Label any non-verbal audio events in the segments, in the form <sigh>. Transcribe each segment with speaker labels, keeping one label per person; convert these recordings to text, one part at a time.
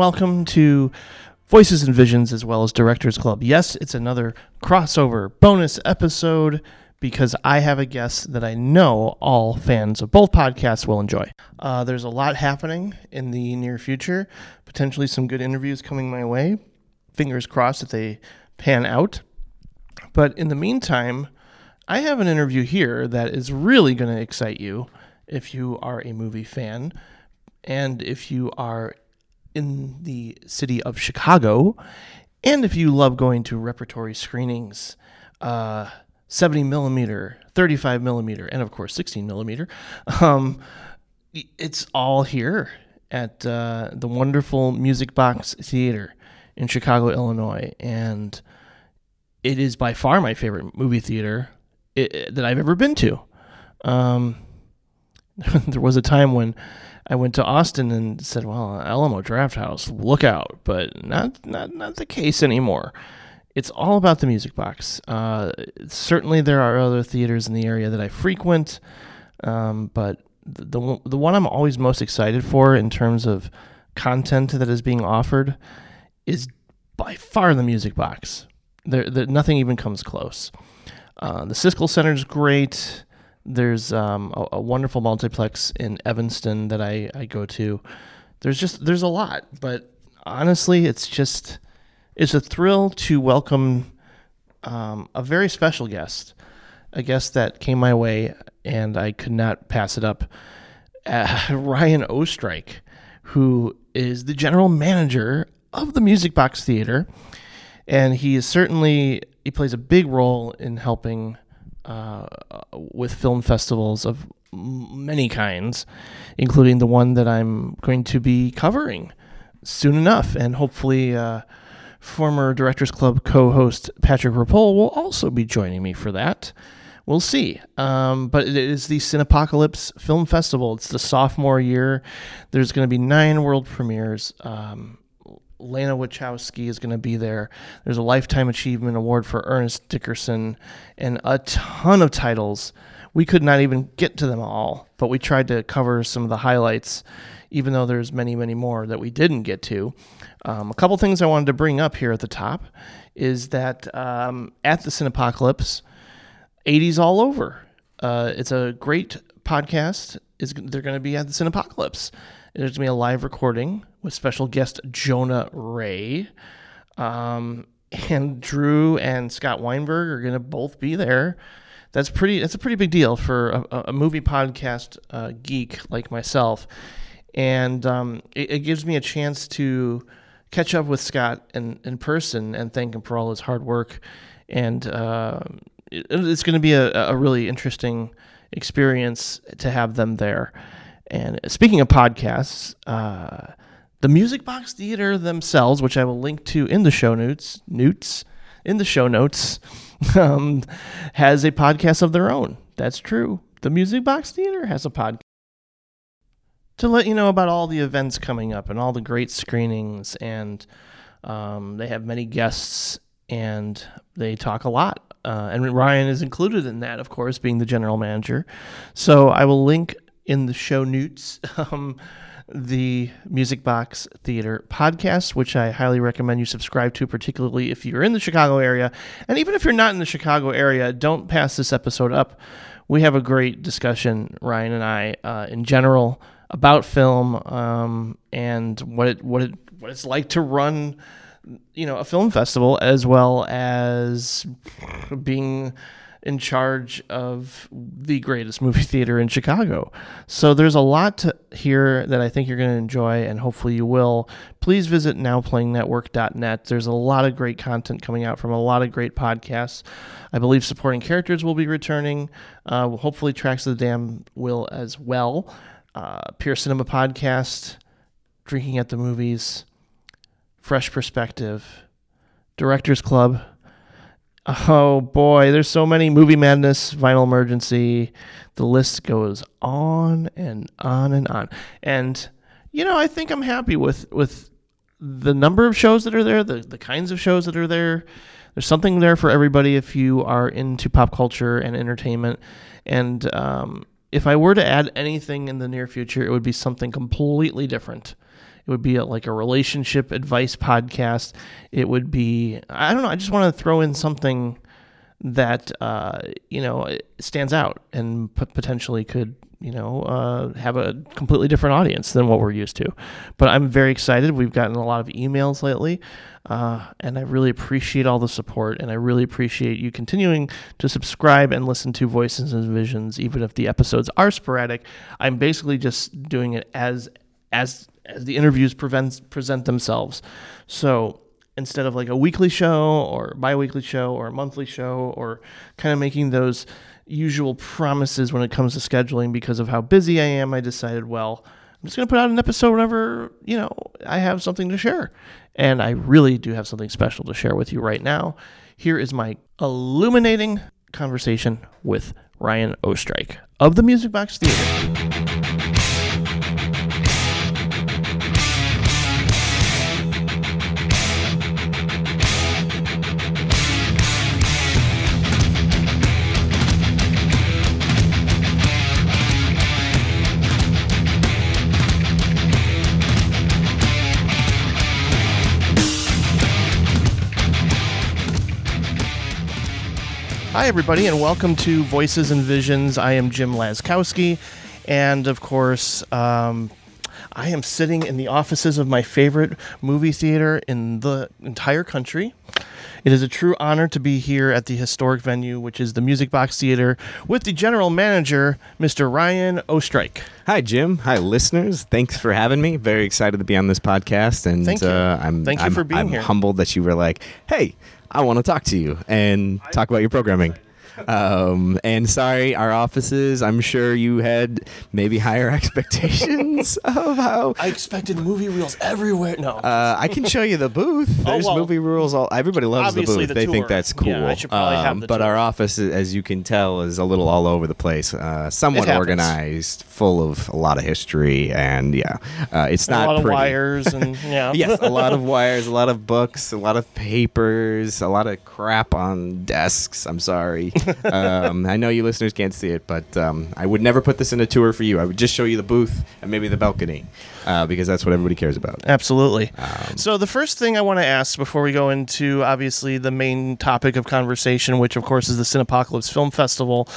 Speaker 1: welcome to Voices and Visions as well as Directors Club. Yes, it's another crossover bonus episode because I have a guest that I know all fans of both podcasts will enjoy. Uh, there's a lot happening in the near future, potentially some good interviews coming my way. Fingers crossed that they pan out. But in the meantime, I have an interview here that is really going to excite you if you are a movie fan and if you are in the city of Chicago, and if you love going to repertory screenings, uh, 70 millimeter, 35 millimeter, and of course 16 millimeter, um, it's all here at uh, the wonderful Music Box Theater in Chicago, Illinois, and it is by far my favorite movie theater i that I've ever been to. Um, <laughs> there was a time when I went to Austin and said, "Well, Alamo Drafthouse, look out!" But not not not the case anymore. It's all about the music box. Uh, certainly, there are other theaters in the area that I frequent, um, but the, the one- I'm always most excited for in terms of content that is being offered is by far the music box. There, there nothing even comes close. Uh, the Siskel Center is great. There's um, a, a wonderful multiplex in Evanston that I, I go to. There's just there's a lot, but honestly, it's just it's a thrill to welcome um, a very special guest, a guest that came my way, and I could not pass it up. Uh, <laughs> Ryan Oestreich, who is the general manager of the Music Box Theater, and he is certainly he plays a big role in helping uh, with film festivals of many kinds, including the one that I'm going to be covering soon enough, and hopefully. Uh, Former Directors Club co host Patrick Rapol will also be joining me for that. We'll see. Um, but it is the Cinepocalypse Film Festival. It's the sophomore year. There's going to be nine world premieres. Um, Lana Wachowski is going to be there. There's a Lifetime Achievement Award for Ernest Dickerson and a ton of titles. We could not even get to them all, but we tried to cover some of the highlights, even though there's many, many more that we didn't get to. Um, a couple things I wanted to bring up here at the top is that um, at the Cinepocalypse, 80s all over. Uh, it's a great podcast. Is they're going to be at the Cinepocalypse. There's going to be a live recording with special guest Jonah Ray, um, and Drew and Scott Weinberg are going to both be there. That's pretty. That's a pretty big deal for a, a- a movie podcast uh, geek like myself, and um, it, it gives me a chance to catch up with Scott in, in person and thank him for all his hard work. And uh, it, it's going to be a, a really interesting experience to have them there. And speaking of podcasts, uh, the Music Box Theater themselves, which I will link to in the show notes, notes in the show notes, <laughs> um, has a podcast of their own. That's true. The Music Box Theater has a podcast to let you know about all the events coming up and all the great screenings and um, they have many guests and they talk a lot uh, and ryan is included in that of course being the general manager so i will link in the show notes <laughs> um, the music box theater podcast which i highly recommend you subscribe to particularly if you're in the chicago area. And even if you're not in the chicago area don't pass this episode up. We have a great discussion ryan and i uh, in general about film um, and what it what it what it's like to run you know a film festival as well as being in charge of the greatest movie theater in Chicago. So there's a lot to here that I think you're going to enjoy and hopefully you will. Please visit nowplayingnetwork.net. There's a lot of great content coming out from a lot of great podcasts. I believe supporting characters will be returning. Uh, hopefully Tracks of the Dam will as well. uh, Pure Cinema Podcast, Drinking at the Movies, Fresh Perspective, Directors Club. Oh boy, there's so many movie madness, vinyl emergency. The list goes on and on and on. And you know, I think I'm happy with with the number of shows that are there, the the kinds of shows that are there. There's something there for everybody if you are into pop culture and entertainment. And um, if I were to add anything in the near future, it would be something completely different. It would be a, like a relationship advice podcast. It would be, I don't know, I just want to throw in something that, uh, you know, stands out and p- potentially could, you know, uh, have a completely different audience than what we're used to. But I'm very excited. We've gotten a lot of emails lately. Uh, and I really appreciate all the support, and I really appreciate you continuing to subscribe and listen to Voices and Visions, even if the episodes are sporadic. I'm basically just doing it as as as the interviews prevents, present themselves. So instead of like a weekly show or bi-weekly show or a monthly show or kind of making those usual promises when it comes to scheduling because of how busy I am, I decided, well, I'm just going to put out an episode whenever, you know, I have something to share. And I really do have something special to share with you right now. Here is my illuminating conversation with Ryan Oestreich of the Music Box Theater. Hi, everybody, and welcome to Voices and Visions. I am Jim Laskowski, and of course, um, I am sitting in the offices of my favorite movie theater in the entire country. It is a true honor to be here at the historic venue, which is the Music Box Theater, with the general manager, Mr. Ryan Oestreich.
Speaker 2: Hi, Jim. Hi, listeners. Thanks for having me. Very excited to be on this podcast, and
Speaker 1: Thank you.
Speaker 2: Uh, I'm
Speaker 1: Thank you
Speaker 2: I'm,
Speaker 1: for being
Speaker 2: I'm
Speaker 1: here.
Speaker 2: humbled that you were like, "Hey, I want to talk to you and talk about your programming." Um, and sorry, our offices. I'm sure you had maybe higher <laughs> expectations <laughs> of how.
Speaker 1: I expected movie reels everywhere. No.
Speaker 2: Uh, I can show you the booth. <laughs> There's
Speaker 1: Oh, well,
Speaker 2: movie reels. All everybody loves the booth.
Speaker 1: the
Speaker 2: they think that's cool. Um,
Speaker 1: Yeah, I should probably have the
Speaker 2: but our office, as you can tell, is a little all over the place. Uh, somewhat organized, full of a lot of history, and yeah, uh, it's
Speaker 1: a
Speaker 2: not
Speaker 1: lot of
Speaker 2: pretty.
Speaker 1: wires and yeah.
Speaker 2: yes, a lot of wires, a lot of books, a lot of papers, a lot of crap on desks. I'm sorry. Um, I know you listeners can't see it, but um, I would never put this in a tour for you. I would just show you the booth and maybe the balcony uh, because that's what everybody cares about.
Speaker 1: Absolutely.
Speaker 2: Um,
Speaker 1: so the first thing I want to ask before we go into obviously the main topic of conversation, which of course is the Cinepocalypse Film Festival,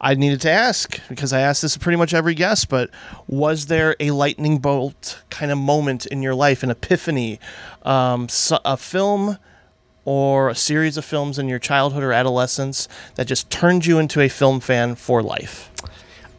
Speaker 1: I needed to ask because I asked this to pretty much every guest, but was there a lightning bolt kind of moment in your life, an epiphany, um, so- a film? Or a series of films in your childhood or adolescence that just turned you into a film fan for life.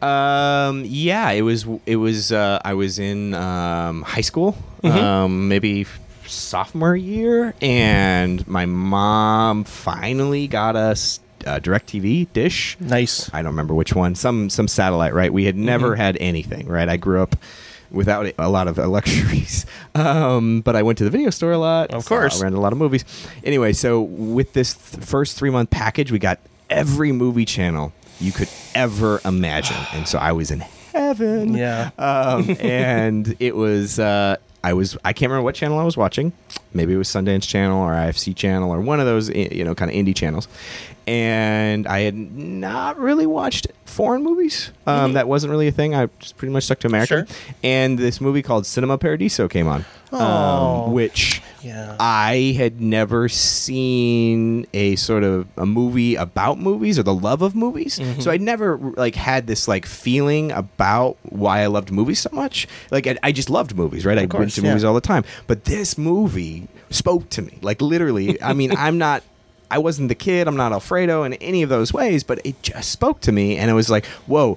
Speaker 2: Um, yeah, it was. It was. Uh, I was in um, high school,
Speaker 1: Mm-hmm.
Speaker 2: um, maybe sophomore year, and my mom finally got us uh, Directv dish.
Speaker 1: Nice.
Speaker 2: I don't remember which one. Some some satellite. Right. We had never
Speaker 1: Mm-hmm.
Speaker 2: had anything. Right. I grew up without a lot of luxuries. <laughs> Um, but I went to the video store a lot.
Speaker 1: Of course.
Speaker 2: rented a lot of movies. Anyway, so with this th- first three month package, we got every movie channel you could ever imagine, and so I was in heaven.
Speaker 1: Yeah.
Speaker 2: Um, <laughs> and it was. Uh, I was. I can't remember what channel I was watching. Maybe it was Sundance Channel or IFC Channel or one of those, you know, kind of indie channels. And I had not really watched foreign movies. Um, That wasn't really a thing. I just pretty much stuck to American.
Speaker 1: Mm-hmm. Sure.
Speaker 2: And this movie called Cinema Paradiso came on,
Speaker 1: Oh.
Speaker 2: um, which
Speaker 1: Yeah.
Speaker 2: I had never seen a sort of a movie about movies or the love of movies.
Speaker 1: Mm-hmm.
Speaker 2: So I'd never like had this like feeling about why I loved movies so much. Like I, I just loved movies, right? I went
Speaker 1: course,
Speaker 2: to
Speaker 1: yeah.
Speaker 2: movies all the time. But this movie spoke to me. Like literally, I mean, I'm not I wasn't the kid, I'm not Alfredo in any of those ways, but it just spoke to me and it was like, "Whoa,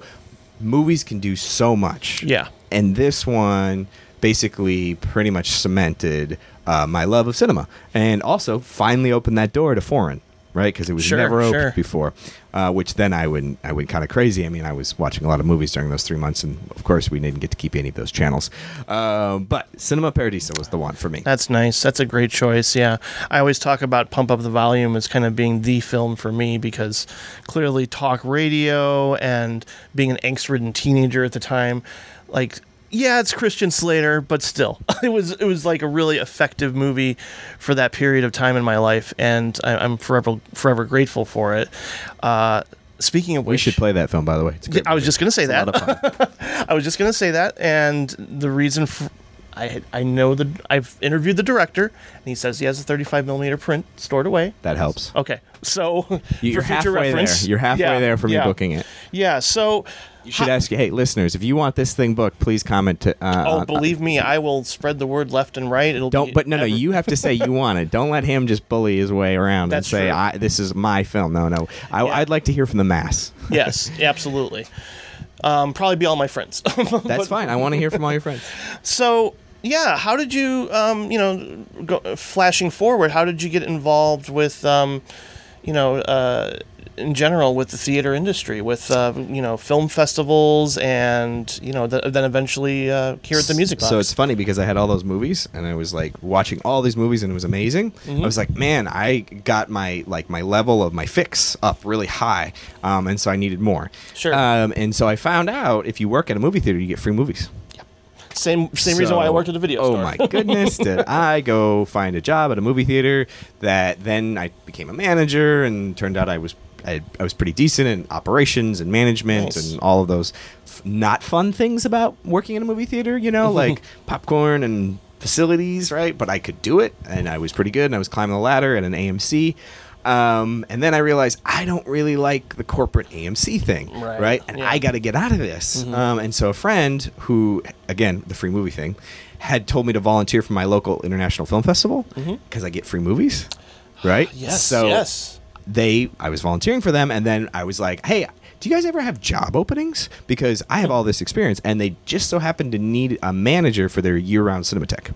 Speaker 2: movies can do so much."
Speaker 1: Yeah.
Speaker 2: and this one basically pretty much cemented uh, my love of cinema and also finally opened that door to foreign right? Because it was
Speaker 1: Sure,
Speaker 2: never opened
Speaker 1: sure.
Speaker 2: before. Uh, which then I went I went kind of crazy. I mean, I was watching a lot of movies during those three months, and of course, we didn't get to keep any of those channels. Uh, but Cinema Paradiso was the one for me.
Speaker 1: That's nice. That's a great choice. Yeah. I always talk about Pump Up the Volume as kind of being the film for me because clearly talk radio and being an angst ridden teenager at the time, like, yeah, it's Christian Slater, but still, <laughs> it was it was like a really effective movie for that period of time in my life, and I, I'm forever forever grateful for it. Uh, speaking of
Speaker 2: we should play that film, by the way. It's a great
Speaker 1: I was just gonna say that.
Speaker 2: lot of fun. <laughs>
Speaker 1: I was just gonna say that, and the reason for, I I know the I've interviewed the director, and he says he has a 35 millimeter print stored away.
Speaker 2: that helps.
Speaker 1: Okay, so <laughs>
Speaker 2: You're
Speaker 1: for future
Speaker 2: halfway
Speaker 1: reference,
Speaker 2: there. You're halfway
Speaker 1: yeah,
Speaker 2: there from
Speaker 1: yeah,
Speaker 2: me booking it.
Speaker 1: Yeah, so
Speaker 2: You should ask, hey, listeners, if you want this thing booked, please comment. To, uh,
Speaker 1: oh,
Speaker 2: on-
Speaker 1: believe me, I will spread the word left and right. It'll
Speaker 2: Don't,
Speaker 1: be
Speaker 2: but no, no. You have to say you want it. Don't let him just bully his way around
Speaker 1: That's
Speaker 2: and say. I, "This is my film." No, no. I,
Speaker 1: Yeah.
Speaker 2: I'd like to hear from the mass. <laughs>
Speaker 1: yes, absolutely. Um, probably be all my friends. <laughs>
Speaker 2: That's fine. I want to hear from all your friends.
Speaker 1: So yeah, how did you, um, you know, go, flashing forward? How did you get involved with, um, you know, uh, in general with the theater industry, with uh, you know, film festivals, and you know, th- then eventually uh, here at the Music Box.
Speaker 2: So it's funny because I had all those movies and I was like watching all these movies and it was amazing.
Speaker 1: Mm-hmm.
Speaker 2: I was like, man, I got my like my level of my fix up really high, um, and so I needed more.
Speaker 1: Sure.
Speaker 2: Um, and so I found out if you work at a movie theater, you get free movies.
Speaker 1: Same same reason why I worked at a video
Speaker 2: oh
Speaker 1: store.
Speaker 2: my <laughs> goodness, did I go find a job at a movie theater that then I became a manager and turned out I was I, I was pretty decent in operations and management
Speaker 1: Nice.
Speaker 2: and all of those f- not fun things about working in a movie theater, you know, mm-hmm. like popcorn and facilities, right? But I could do it and I was pretty good and I was climbing the ladder at an AMC. Um, and then I realized I don't really like the corporate AMC thing,
Speaker 1: Right.
Speaker 2: right? And
Speaker 1: Yeah.
Speaker 2: I got to get out of this.
Speaker 1: Mm-hmm.
Speaker 2: Um, and so a friend who, again, the free movie thing, had told me to volunteer for my local international film festival because I get free movies, <sighs> right?
Speaker 1: Mm-hmm. Yes,
Speaker 2: So
Speaker 1: yes.
Speaker 2: they, I was volunteering for them, and then I was like, hey. Do you guys ever have job openings? Because I have all this experience, and they just so happened to need a manager for their year-round Cinematheque.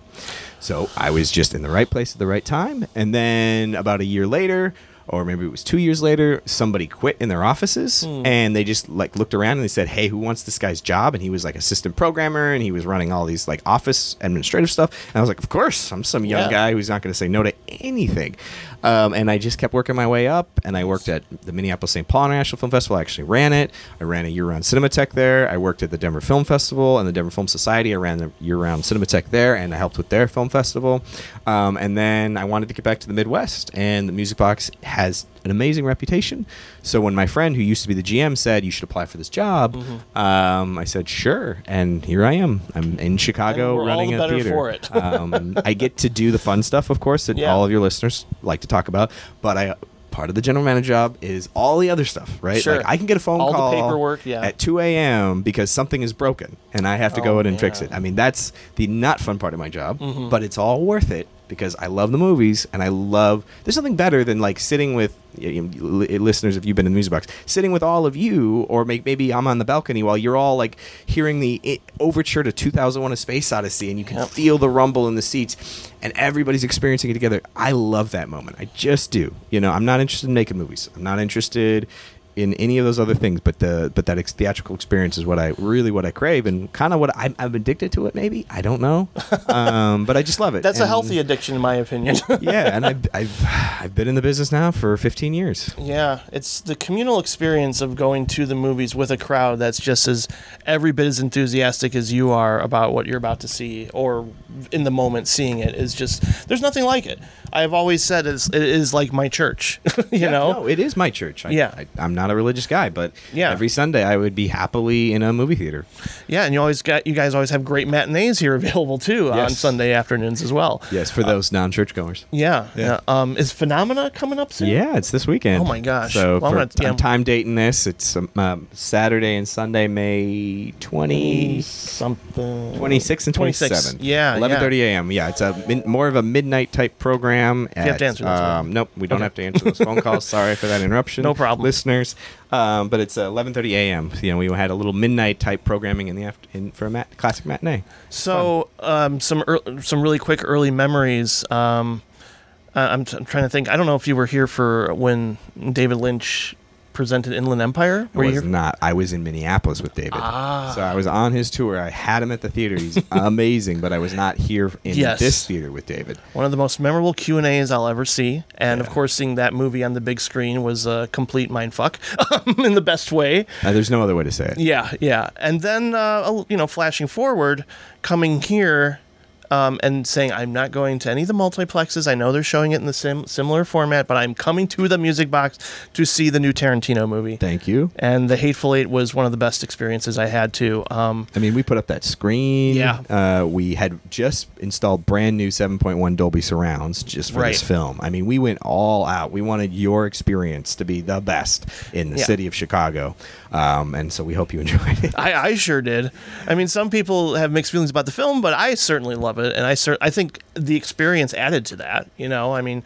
Speaker 2: So I was just in the right place at the right time. And then about a year later, or maybe it was two years later, somebody quit in their offices hmm. and they just like looked around and they said, Hey, who wants this guy's job? And he was like assistant programmer and he was running all these like office administrative stuff. And I was like, Of course, I'm some young
Speaker 1: Yeah.
Speaker 2: guy who's not going to say no to anything. Um, and I just kept working my way up and I worked at the Minneapolis St. Paul International Film Festival. I actually ran it. I ran a year round Cinematheque there. I worked at the Denver Film Festival and the Denver Film Society. I ran the year round Cinematheque there and I helped with their film festival. Um, and then I wanted to get back to the Midwest, and the Music Box has an amazing reputation. So when my friend who used to be the GM said you should apply for this job,
Speaker 1: Mm-hmm.
Speaker 2: um, I said sure, and here I am. I'm in Chicago
Speaker 1: And we're all
Speaker 2: running
Speaker 1: the
Speaker 2: a
Speaker 1: better
Speaker 2: theater.
Speaker 1: for it. <laughs>
Speaker 2: um, I get to do the fun stuff, of course, that
Speaker 1: Yeah.
Speaker 2: all of your listeners like to talk about, but I. Part of the general manager job is all the other stuff, right?
Speaker 1: Sure.
Speaker 2: Like I can get a phone
Speaker 1: All the
Speaker 2: call
Speaker 1: paperwork, yeah.
Speaker 2: at 2 a.m. because something is broken and I have to
Speaker 1: Oh,
Speaker 2: go in and fix it. I mean, that's the not fun part of my job,
Speaker 1: Mm-hmm.
Speaker 2: but it's all worth it because I love the movies and I love. There's nothing better than like sitting with you know, listeners if you've been in the music box, sitting with all of you, or make, maybe I'm on the balcony while you're all like hearing the overture to 2001: A Space Odyssey, and you can
Speaker 1: Yep.
Speaker 2: feel the rumble in the seats, and everybody's experiencing it together. I love that moment. I just do. You know, I'm not interested in making movies. I'm not interested in any of those other things, but the but that ex- theatrical experience is what I really what I crave, and kind of what I'm, I'm addicted to it. Maybe I don't know, um, but I just love it. <laughs>
Speaker 1: That's a healthy addiction, in my opinion. <laughs>
Speaker 2: yeah, and I've, I've I've been in the business now for 15 years.
Speaker 1: Yeah, it's the communal experience of going to the movies with a crowd that's just as every bit as enthusiastic as you are about what you're about to see or in the moment seeing it is just there's nothing like it. I've always said it's, it is like my church, <laughs> you
Speaker 2: Yeah,
Speaker 1: know.
Speaker 2: no, it is my church. I,
Speaker 1: Yeah.
Speaker 2: I, I'm not a religious guy, but
Speaker 1: Yeah.
Speaker 2: every Sunday I would be happily in a movie theater.
Speaker 1: Yeah, and you always got you guys always have great matinees here <laughs> available too on Sunday afternoons as well.
Speaker 2: Yes, for those non-churchgoers.
Speaker 1: Yeah,
Speaker 2: Yeah.
Speaker 1: yeah. Um, is Phenomena coming up soon?
Speaker 2: Yeah, it's this weekend.
Speaker 1: Oh my gosh.
Speaker 2: So
Speaker 1: Well, I'm
Speaker 2: for,
Speaker 1: yeah.
Speaker 2: I'm time dating this. It's um, um, Saturday and Sunday, May 20,
Speaker 1: something
Speaker 2: 26 and
Speaker 1: 26.
Speaker 2: 27.
Speaker 1: Yeah,
Speaker 2: 11:30 a.m. Yeah, it's a min- more of a midnight type program.
Speaker 1: you have to answer those,
Speaker 2: Um, nope, we don't
Speaker 1: Okay.
Speaker 2: have to answer those phone calls. <laughs> Sorry for that interruption.
Speaker 1: No problem.
Speaker 2: listeners. Um, but it's uh, 11:30 a.m. You know, we had a little midnight type programming in the after- in, for a mat- classic matinee.
Speaker 1: So, um, some some really quick early memories. Um, Uh, I'm, I'm trying to think. I don't know if you were here for when David Lynch presented Inland Empire.
Speaker 2: I
Speaker 1: Were you
Speaker 2: was
Speaker 1: here?
Speaker 2: not. I was in Minneapolis with David.
Speaker 1: Ah.
Speaker 2: So I was on his tour. I had him at the theater. He's <laughs> amazing, but I was not here in
Speaker 1: Yes.
Speaker 2: this theater with David.
Speaker 1: One of the most memorable Q and A's I'll ever see, and of course, seeing that movie on the big screen was a complete mindfuck <laughs> in the best way.
Speaker 2: Uh, there's no other way to say it.
Speaker 1: Yeah, yeah. And then, uh, you know, flashing forward, coming here um, and saying, I'm not going to any of the multiplexes. I know they're showing it in the sim- similar format, but I'm coming to the music box to see the new Tarantino movie.
Speaker 2: Thank you.
Speaker 1: And The Hateful Eight was one of the best experiences I had too. Um,
Speaker 2: I mean, we put up that screen.
Speaker 1: Yeah.
Speaker 2: Uh, we had just installed brand new 7.1 Dolby surrounds just for this
Speaker 1: Right.
Speaker 2: film. I mean, we went all out. We wanted your experience to be the best in the
Speaker 1: Yeah.
Speaker 2: city of Chicago. Um, and so we hope you <laughs> enjoyed it.
Speaker 1: I, I sure did. I mean, some people have mixed feelings about the film, but I certainly love it, and I cer- I think the experience added to that. You know, I mean,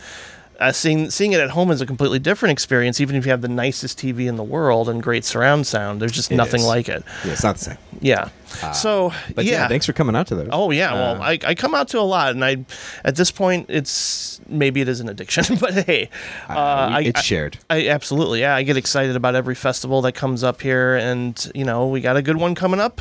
Speaker 1: uh, seeing seeing it at home is a completely different experience. Even if you have the nicest TV in the world and great surround sound, there's just
Speaker 2: It
Speaker 1: nothing
Speaker 2: is.
Speaker 1: like it.
Speaker 2: yeah, it's not the same.
Speaker 1: Yeah. So
Speaker 2: But yeah,
Speaker 1: yeah,
Speaker 2: thanks for coming out to those.
Speaker 1: Oh yeah, well,
Speaker 2: Uh,
Speaker 1: I, I come out to a lot, and I, at this point, it's maybe it is an addiction, <laughs> but hey, uh, I,
Speaker 2: it's
Speaker 1: I-
Speaker 2: shared.
Speaker 1: I absolutely, yeah. I get excited about every festival that comes up here, and you know, we got a good one coming up.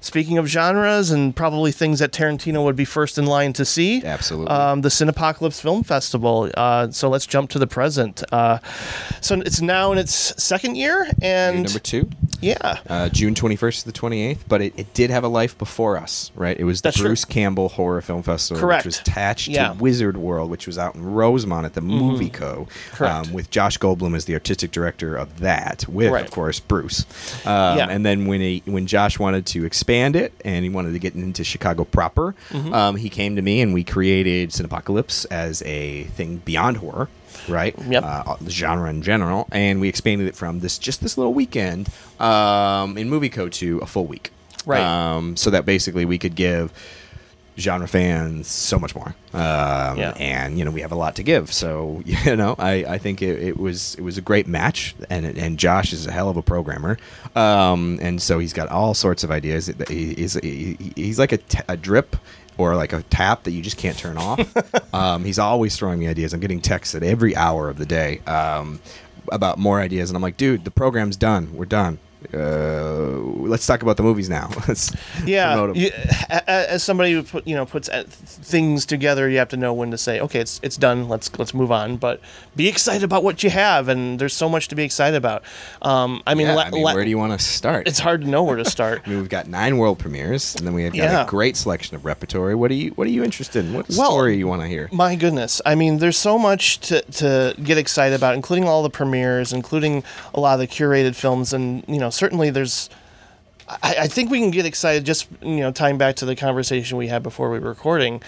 Speaker 1: Speaking of genres and probably things that Tarantino would be first in line to see,
Speaker 2: Absolutely.
Speaker 1: um, the Cinepocalypse Film Festival. Uh, so let's jump to the present. Uh, so it's now in its second year, and
Speaker 2: number two,
Speaker 1: yeah,
Speaker 2: uh, June 21st to the 28th, but it, it did have a life before us, right? It was the
Speaker 1: That's true.
Speaker 2: Bruce Campbell Horror Film Festival,
Speaker 1: Correct.
Speaker 2: which was attached
Speaker 1: Yeah. Mm-hmm.
Speaker 2: to Wizard World, which was out in Rosemont at the Muvico.
Speaker 1: Correct.
Speaker 2: Um, with Josh Goldbloom as the artistic director of that, with
Speaker 1: Right.
Speaker 2: of course Bruce. Um,
Speaker 1: Yeah.
Speaker 2: And then when he when Josh wanted to expand it and he wanted to get into Chicago proper,
Speaker 1: Mm-hmm.
Speaker 2: um, he came to me and we created Cinepocalypse as a thing beyond horror. Right,
Speaker 1: Yep.
Speaker 2: uh, the genre in general, and we expanded it from this just this little weekend um, in Muvico to a full week.
Speaker 1: Right.
Speaker 2: Um, so that basically we could give genre fans so much more. Um,
Speaker 1: Yeah.
Speaker 2: And you know we have a lot to give. So <laughs> you know I, I think it, it was it was a great match, and and Josh is a hell of a programmer, um, and so he's got all sorts of ideas. He- He's he- he's like a, t- a drip. Or like a tap that you just can't turn off. <laughs> um, he's always throwing me ideas. I'm getting texts at every hour of the day um, about more ideas, and I'm like, dude, the program's done. We're done. Uh, let's talk about the movies now. <laughs> let's
Speaker 1: yeah.
Speaker 2: promote 'em.
Speaker 1: You, a- a- as somebody who put you know puts uh, things together, you have to know when to say, okay, it's it's done. Let's let's move on. But be excited about what you have, and there's so much to be excited about. Um, I mean,
Speaker 2: Yeah,
Speaker 1: la-
Speaker 2: I mean,
Speaker 1: la-
Speaker 2: where do you want to start?
Speaker 1: it's hard to know where to start. <laughs>
Speaker 2: I mean, we've got nine world premieres, and then we have got
Speaker 1: Yeah.
Speaker 2: a great selection of repertory. What are you What are you interested in? What
Speaker 1: Well,
Speaker 2: story you want to hear?
Speaker 1: My goodness. I mean, there's so much to, to get excited about, including all the premieres, including a lot of the curated films. And, you know, certainly there's. I, I think we can get excited just, you know, tying back to the conversation we had before we were recording.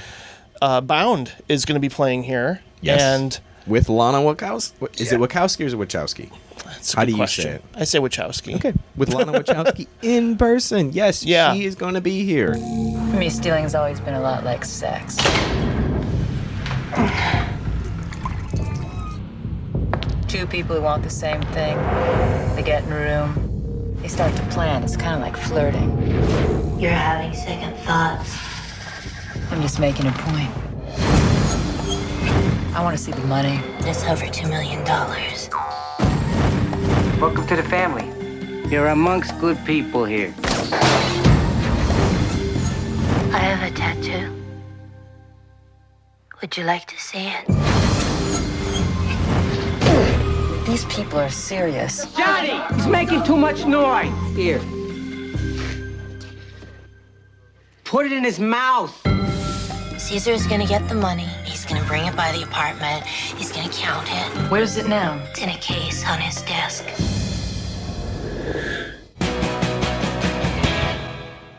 Speaker 1: Uh, Bound is going to be playing here. And
Speaker 2: with Lana Wachowski. Is it Wachowski or is it Wachowski?
Speaker 1: that's a
Speaker 2: How
Speaker 1: good
Speaker 2: do you
Speaker 1: question.
Speaker 2: say it?
Speaker 1: I say Wachowski.
Speaker 2: Okay, with Lana Wachowski <laughs> in person. Yes,
Speaker 1: Yeah.
Speaker 2: she is going to be here.
Speaker 3: For me, stealing's always been a lot like sex. Two people who want the same thing, they get in a room, they start to plan. It's kind of like flirting.
Speaker 4: You're having second thoughts.
Speaker 3: I'm just making a point. I want to see the money.
Speaker 4: It's over $2 million.
Speaker 5: Welcome to the family. You're amongst good people here.
Speaker 4: I have a tattoo. Would you like to see it?
Speaker 3: These people are serious.
Speaker 5: Johnny! He's making too much noise. Here. Put it in his mouth.
Speaker 4: Caesar's gonna get the money. He's gonna bring it by the apartment. He's gonna count it.
Speaker 3: Where's it now?
Speaker 4: It's in a case on his desk.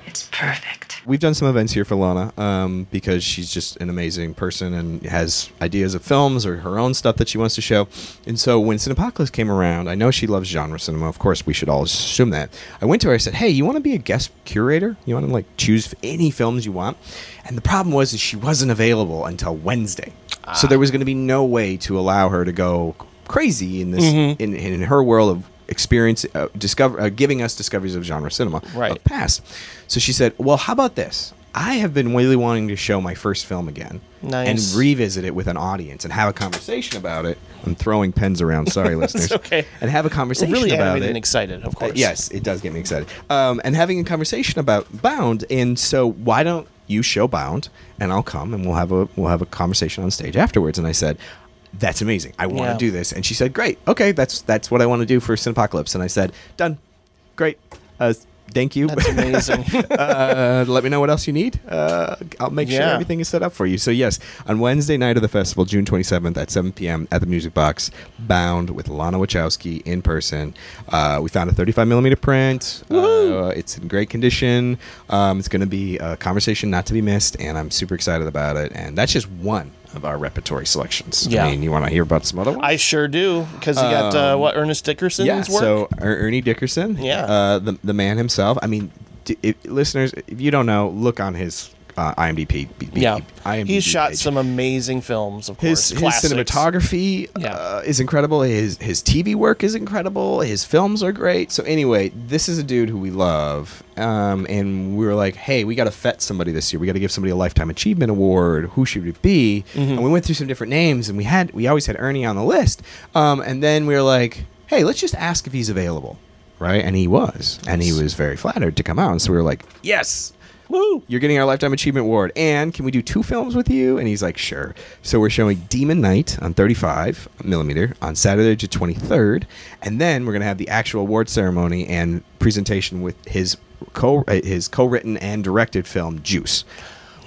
Speaker 3: It's perfect.
Speaker 2: We've done some events here for Lana um, because she's just an amazing person and has ideas of films or her own stuff that she wants to show. And so when Cinepocalypse came around, I know she loves genre cinema. Of course, we should all assume that. I went to her. I said, "Hey, you want to be a guest curator? You want to like choose any films you want?" And the problem was is she wasn't available until Wednesday, so there was going to be no way to allow her to go crazy in this in, in her world of experience uh, discover uh, giving us discoveries of genre cinema
Speaker 1: Right.
Speaker 2: of past so she said well how about this i have been really wanting to show my first film again
Speaker 1: Nice.
Speaker 2: and revisit it with an audience and have a conversation about it. I'm throwing pens around. Sorry, <laughs> listeners.
Speaker 1: okay.
Speaker 2: And have a conversation
Speaker 1: really
Speaker 2: about it.
Speaker 1: and excited, of
Speaker 2: Uh,
Speaker 1: course.
Speaker 2: yes, it does get me excited. Um, and having a conversation about Bound, and so why don't you show Bound, and I'll come and we'll have a we'll have a conversation on stage afterwards. And I said, that's amazing. I want to
Speaker 1: Yeah.
Speaker 2: do this. And she said, great. Okay, that's that's what I want to do for Cinepocalypse. And I said, done. Great. Uh, thank you.
Speaker 1: That's amazing. <laughs>
Speaker 2: uh, let me know what else you need. Uh, I'll make sure everything is set up for you. So yes, on Wednesday night of the festival, June 27th at 7 p.m. at the Music Box, Bound with Lana Wachowski in person. Uh, we found a 35 millimeter print. Uh, it's in great condition. Um, it's going to be a conversation not to be missed, and I'm super excited about it. And that's just one of our repertory selections.
Speaker 1: Yeah.
Speaker 2: I mean, you want to hear about some other ones?
Speaker 1: I sure do because you got uh,
Speaker 2: Um,
Speaker 1: what Ernest Dickerson's
Speaker 2: yeah,
Speaker 1: work.
Speaker 2: so Er- Ernie Dickerson,
Speaker 1: Yeah.
Speaker 2: uh, the the man himself. I mean, d- if, listeners, if you don't know, look on his uh, IMDb.
Speaker 1: Yeah,
Speaker 2: IMDb
Speaker 1: he's shot
Speaker 2: page.
Speaker 1: some amazing films. Of
Speaker 2: His,
Speaker 1: course,
Speaker 2: his
Speaker 1: Classics.
Speaker 2: cinematography
Speaker 1: Yeah.
Speaker 2: uh, is incredible. His his TV work is incredible. His films are great. So anyway, this is a dude who we love, um, and we were like, hey, we got to fet somebody this year. We got to give somebody a lifetime achievement award. Who should it be?
Speaker 1: Mm-hmm.
Speaker 2: And we went through some different names, and we had we always had Ernie on the list. Um, and then we were like, hey, let's just ask if he's available, right? And he was, and he was very flattered to come out. And so we were like, yes,
Speaker 1: Woo!
Speaker 2: you're getting our lifetime achievement award. And can we do two films with you? And he's like sure. So we're showing demon knight on 35 millimeter on saturday the 23rd and then we're going to have the actual award ceremony and presentation with his co uh, his co-written and directed film juice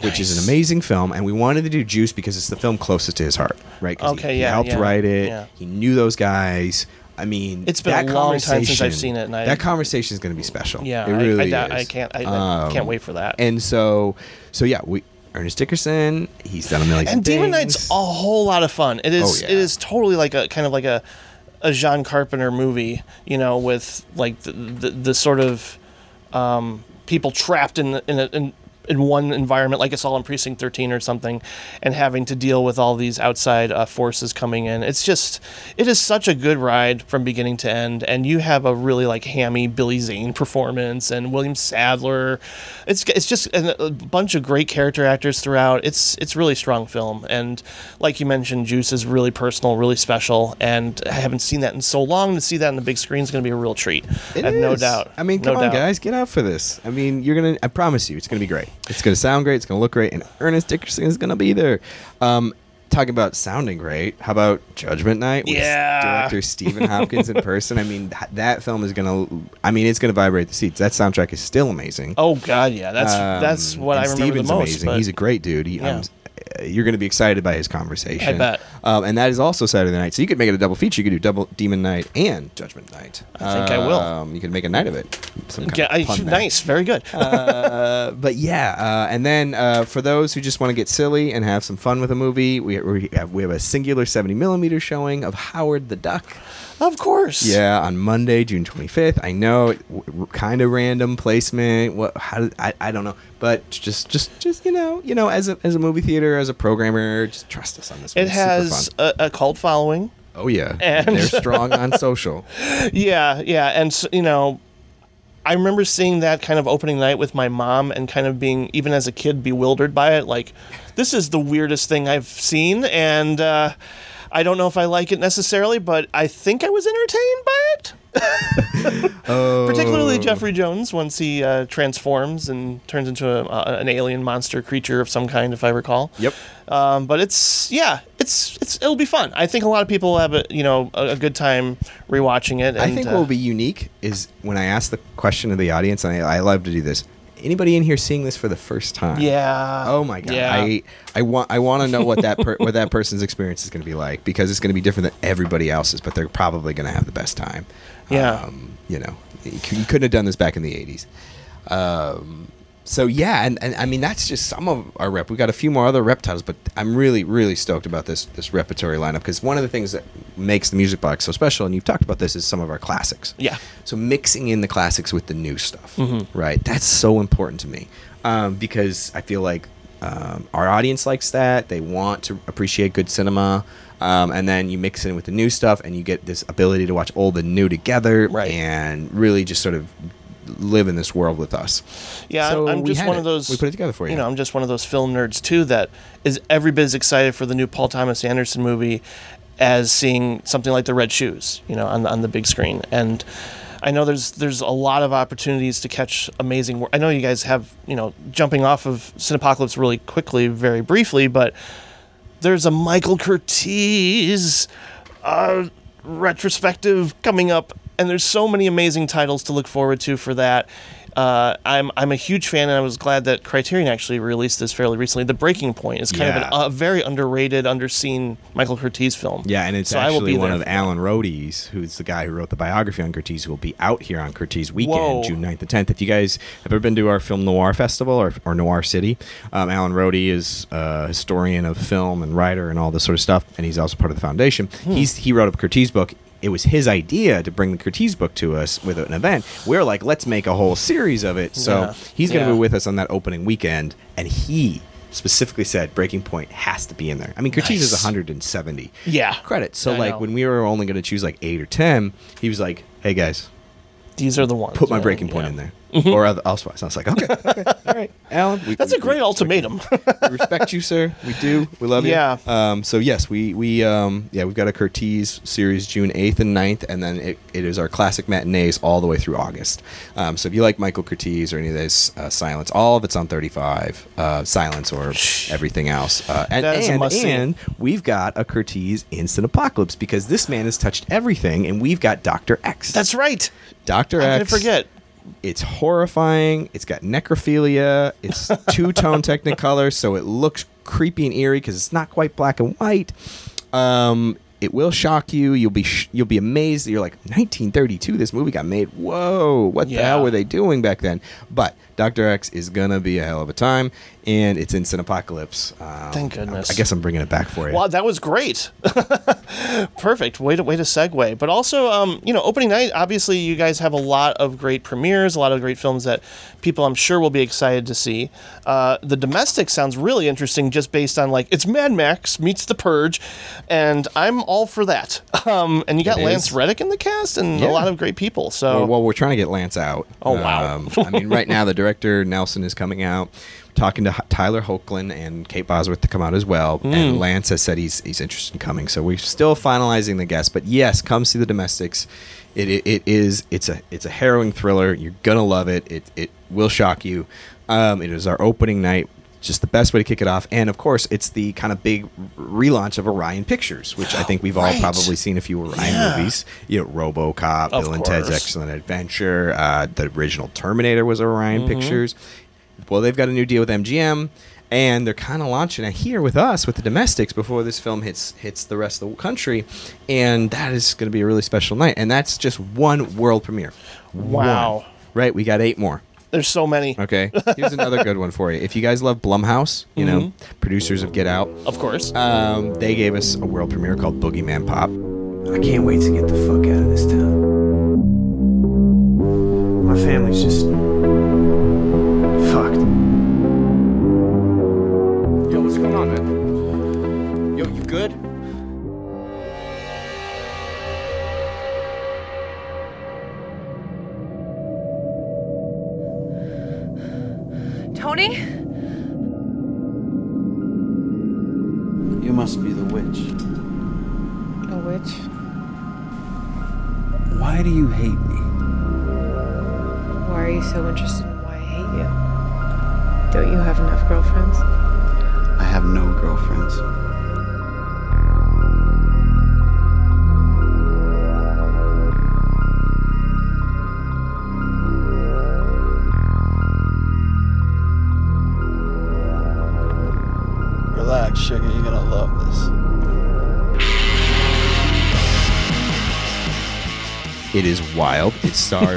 Speaker 2: which is an amazing film. And we wanted to do juice because it's the film closest to his heart right? he-
Speaker 1: Okay,
Speaker 2: he,
Speaker 1: yeah, he
Speaker 2: helped
Speaker 1: yeah,
Speaker 2: write it.
Speaker 1: yeah.
Speaker 2: he knew those guys I mean,
Speaker 1: It's been
Speaker 2: that
Speaker 1: a long time since I've seen it, and I-
Speaker 2: that conversation is going to be special.
Speaker 1: Yeah,
Speaker 2: it
Speaker 1: I-
Speaker 2: really
Speaker 1: I, doubt-
Speaker 2: is.
Speaker 1: I can't. I, I
Speaker 2: Um,
Speaker 1: can't wait for that.
Speaker 2: and so, so yeah, we Ernest Dickerson. He's done a million.
Speaker 1: And Demon. Knight's a whole lot of fun. It is.
Speaker 2: Oh, yeah.
Speaker 1: It is totally like a kind of like a a John Carpenter movie. You know, with like the the, the sort of um, people trapped in the- in a, in in one environment, like it's all in Precinct 13 or something, and having to deal with all these outside uh, forces coming in. It's just, it is such a good ride from beginning to end, and you have a really like hammy Billy Zane performance and William Sadler. It's it's just a, a bunch of great character actors throughout. It's it's really strong film, and like you mentioned, Juice is really personal, really special, and I haven't seen that in so long. To see that on the big screen is going to be a real treat.
Speaker 2: It
Speaker 1: I have no doubt.
Speaker 2: I mean,
Speaker 1: No
Speaker 2: come on,
Speaker 1: doubt.
Speaker 2: guys, get out for this. I mean, you're gonna. I promise you, it's gonna be great. It's gonna sound great. It's gonna look great, and Ernest Dickerson is gonna be there. Um, talking about sounding great. How about Judgment Night? With
Speaker 1: Yeah.
Speaker 2: Director Stephen Hopkins in person. I mean, that, that film is gonna. I mean, it's gonna vibrate the seats. That soundtrack is still amazing.
Speaker 1: Oh God, yeah, that's that's
Speaker 2: Um,
Speaker 1: what I remember
Speaker 2: Steven's
Speaker 1: the most.
Speaker 2: amazing. He's a great dude. He,
Speaker 1: Yeah.
Speaker 2: um, you're going to be excited by his conversation.
Speaker 1: I bet.
Speaker 2: Um, and that is also Saturday night. So you could make it a double feature. You could do double Demon Knight and Judgment Night.
Speaker 1: I think I will.
Speaker 2: Um, you could make a night of it. Some kind
Speaker 1: yeah,
Speaker 2: of
Speaker 1: I, nice, very good.
Speaker 2: uh, but yeah, uh, and then uh, for those who just want to get silly and have some fun with a movie, we, we have we have a singular 70 millimeter showing of Howard the Duck.
Speaker 1: Of course.
Speaker 2: Yeah, on Monday, June 25th. I know, kind of random placement. What? How? Did, I I don't know, but just just just you know you know as a as a movie theater as a programmer, just trust us on this. one.
Speaker 1: It
Speaker 2: It's super
Speaker 1: has
Speaker 2: fun.
Speaker 1: a, a cult following.
Speaker 2: Oh yeah,
Speaker 1: and-
Speaker 2: they're <laughs> strong on social.
Speaker 1: Yeah, yeah, and s you know, I remember seeing that kind of opening night with my mom, and kind of being even as a kid bewildered by it. Like, this is the weirdest thing I've seen, and uh, I don't know if I like it necessarily, but I think I was entertained by it. <laughs>
Speaker 2: Oh,
Speaker 1: Particularly Jeffrey Jones once he uh, transforms and turns into a, uh, an alien monster creature of some kind, if I recall.
Speaker 2: Yep.
Speaker 1: Um, but it's yeah, it's it's it'll be fun. I think a lot of people will have a you know a, a good time rewatching it.
Speaker 2: I think
Speaker 1: uh,
Speaker 2: what will be unique is when I ask the question to the audience, and I, I love to do this. Anybody in here seeing this for the first time?
Speaker 1: Yeah.
Speaker 2: Oh my god!
Speaker 1: Yeah.
Speaker 2: I I want I want to know what that per, what that person's experience is going to be like because it's going to be different than everybody else's, but they're probably going to have the best time.
Speaker 1: Yeah.
Speaker 2: Um, you know, you, couldn't have done this back in the '80s. Um, so yeah, and, and I mean that's just some of our rep. We got a few more other rep titles, but I'm really really stoked about this this repertory lineup because one of the things that makes the music box so special, and you've talked about this, is some of our classics.
Speaker 1: Yeah.
Speaker 2: So mixing in the classics with the new stuff, right? That's so important to me um, because I feel like um, our audience likes that. They want to appreciate good cinema. Um, and then you mix it in with the new stuff, and you get this ability to watch old and new together,
Speaker 1: Right.
Speaker 2: and really just sort of live in this world with us.
Speaker 1: Yeah,
Speaker 2: So
Speaker 1: I'm just one
Speaker 2: it.
Speaker 1: of those.
Speaker 2: We put it together for you.
Speaker 1: You know, I'm just one of those film nerds too that is every bit as excited for the new Paul Thomas Anderson movie as seeing something like The Red Shoes. You know, on on the big screen. And I know there's there's a lot of opportunities to catch amazing work. I know you guys have you know jumping off of Cinepocalypse really quickly, very briefly, but there's a Michael Curtiz uh, retrospective coming up, and there's so many amazing titles to look forward to for that. Uh, I'm I'm a huge fan, and I was glad that Criterion actually released this fairly recently. The Breaking Point is kind
Speaker 2: Yeah.
Speaker 1: of an, a very underrated, underseen Michael Curtiz film.
Speaker 2: Yeah, and it's
Speaker 1: So I will
Speaker 2: actually
Speaker 1: be
Speaker 2: one of. Alan Rode's, who's the guy who wrote the biography on Curtiz, who will be out here on Curtiz weekend,
Speaker 1: Whoa.
Speaker 2: June 9th and 10th. If you guys have ever been to our Film Noir Festival or, or Noir City, um, Alan Rode is a historian of film and writer and all this sort of stuff, and he's also part of the foundation.
Speaker 1: Hmm.
Speaker 2: He's He wrote a Curtiz book. It was his idea to bring the Curtiz book to us with an event. We're like, let's make a whole series of it. So
Speaker 1: Yeah.
Speaker 2: he's going to
Speaker 1: Yeah.
Speaker 2: be with us on that opening weekend, and he specifically said Breaking Point has to be in there. I mean, Curtiz is 170
Speaker 1: Yeah.
Speaker 2: credits. So
Speaker 1: I
Speaker 2: like
Speaker 1: know.
Speaker 2: when we were only going to choose like eight or ten, he was like, "Hey guys,
Speaker 1: These are the ones.
Speaker 2: put my breaking point
Speaker 1: yeah.
Speaker 2: in there." Or other, elsewise. I was like, okay, <laughs> okay, all right, Alan. We,
Speaker 1: That's
Speaker 2: we-
Speaker 1: a great
Speaker 2: we-
Speaker 1: ultimatum.
Speaker 2: we respect you, sir. We do. We love you.
Speaker 1: Yeah.
Speaker 2: Um, so yes, we we um, yeah we've got a Curtiz series June eighth and 9th, and then it, it is our classic matinees all the way through August. Um, so if you like Michael Curtiz or any of this uh, Silence, all of it's on thirty five. Uh, Silence or everything else. Uh, and
Speaker 1: That is a
Speaker 2: and, and we've got a Curtiz in Cinepocalypse because this man has touched everything, and we've got Doctor X.
Speaker 1: That's right.
Speaker 2: Doctor X.
Speaker 1: forget?
Speaker 2: It's horrifying. It's got necrophilia. It's <laughs> two tone Technicolor, so it looks creepy and eerie because it's not quite black and white. Um, it will shock you. You'll be sh- you'll be amazed. You're like 1932. This movie got made. Whoa! What the hell were they doing back then? But Doctor X is gonna be a hell of a time, and it's in Cinepocalypse. Um,
Speaker 1: Thank goodness.
Speaker 2: I guess I'm bringing it back for you.
Speaker 1: Wow, that was great. <laughs> Perfect. Way to way to segue. But also, um, you know, opening night. Obviously, you guys have a lot of great premieres, a lot of great films that people I'm sure will be excited to see. Uh, the domestic sounds really interesting, just based on like it's Mad Max meets The Purge, and I'm all for that. <laughs> Um, and you got
Speaker 2: It
Speaker 1: Lance
Speaker 2: is.
Speaker 1: Reddick in the cast and
Speaker 2: Yeah.
Speaker 1: a lot of great people. So
Speaker 2: Well, well, we're trying to get Lance out.
Speaker 1: Oh, wow.
Speaker 2: Um, I mean, right now the <laughs> director Nelson is coming out, talking to H- Tyler Hoechlin and Kate Bosworth to come out as well.
Speaker 1: Mm.
Speaker 2: And Lance has said he's he's interested in coming. So we're still finalizing the guests. But yes, come see the domestics. It, it, it is it's a it's a harrowing thriller. You're gonna love it. It it will shock you. Um, it is our opening night. Just the best way to kick it off, and of course, it's the kind of big relaunch of Orion Pictures, which I think we've all
Speaker 1: Right.
Speaker 2: probably seen a few Orion
Speaker 1: Yeah.
Speaker 2: movies. You know, RoboCop,
Speaker 1: Of
Speaker 2: Bill and Ted's. Excellent Adventure. Uh, the original Terminator was Orion
Speaker 1: Mm-hmm.
Speaker 2: Pictures. Well, they've got a new deal with MGM, and they're kind of launching it here with us with the domestics before this film hits hits the rest of the country, and that is going to be a really special night. And that's just one world premiere.
Speaker 1: Wow.
Speaker 2: One. Right, we got eight more.
Speaker 1: There's so many.
Speaker 2: Okay, here's another good one for you. If you guys love Blumhouse, you know,
Speaker 1: Mm-hmm.
Speaker 2: producers of Get Out,
Speaker 1: Of course.
Speaker 2: um, they gave us a world premiere called Boogeyman Pop.
Speaker 6: I can't wait to get the fuck out of this town. My family's just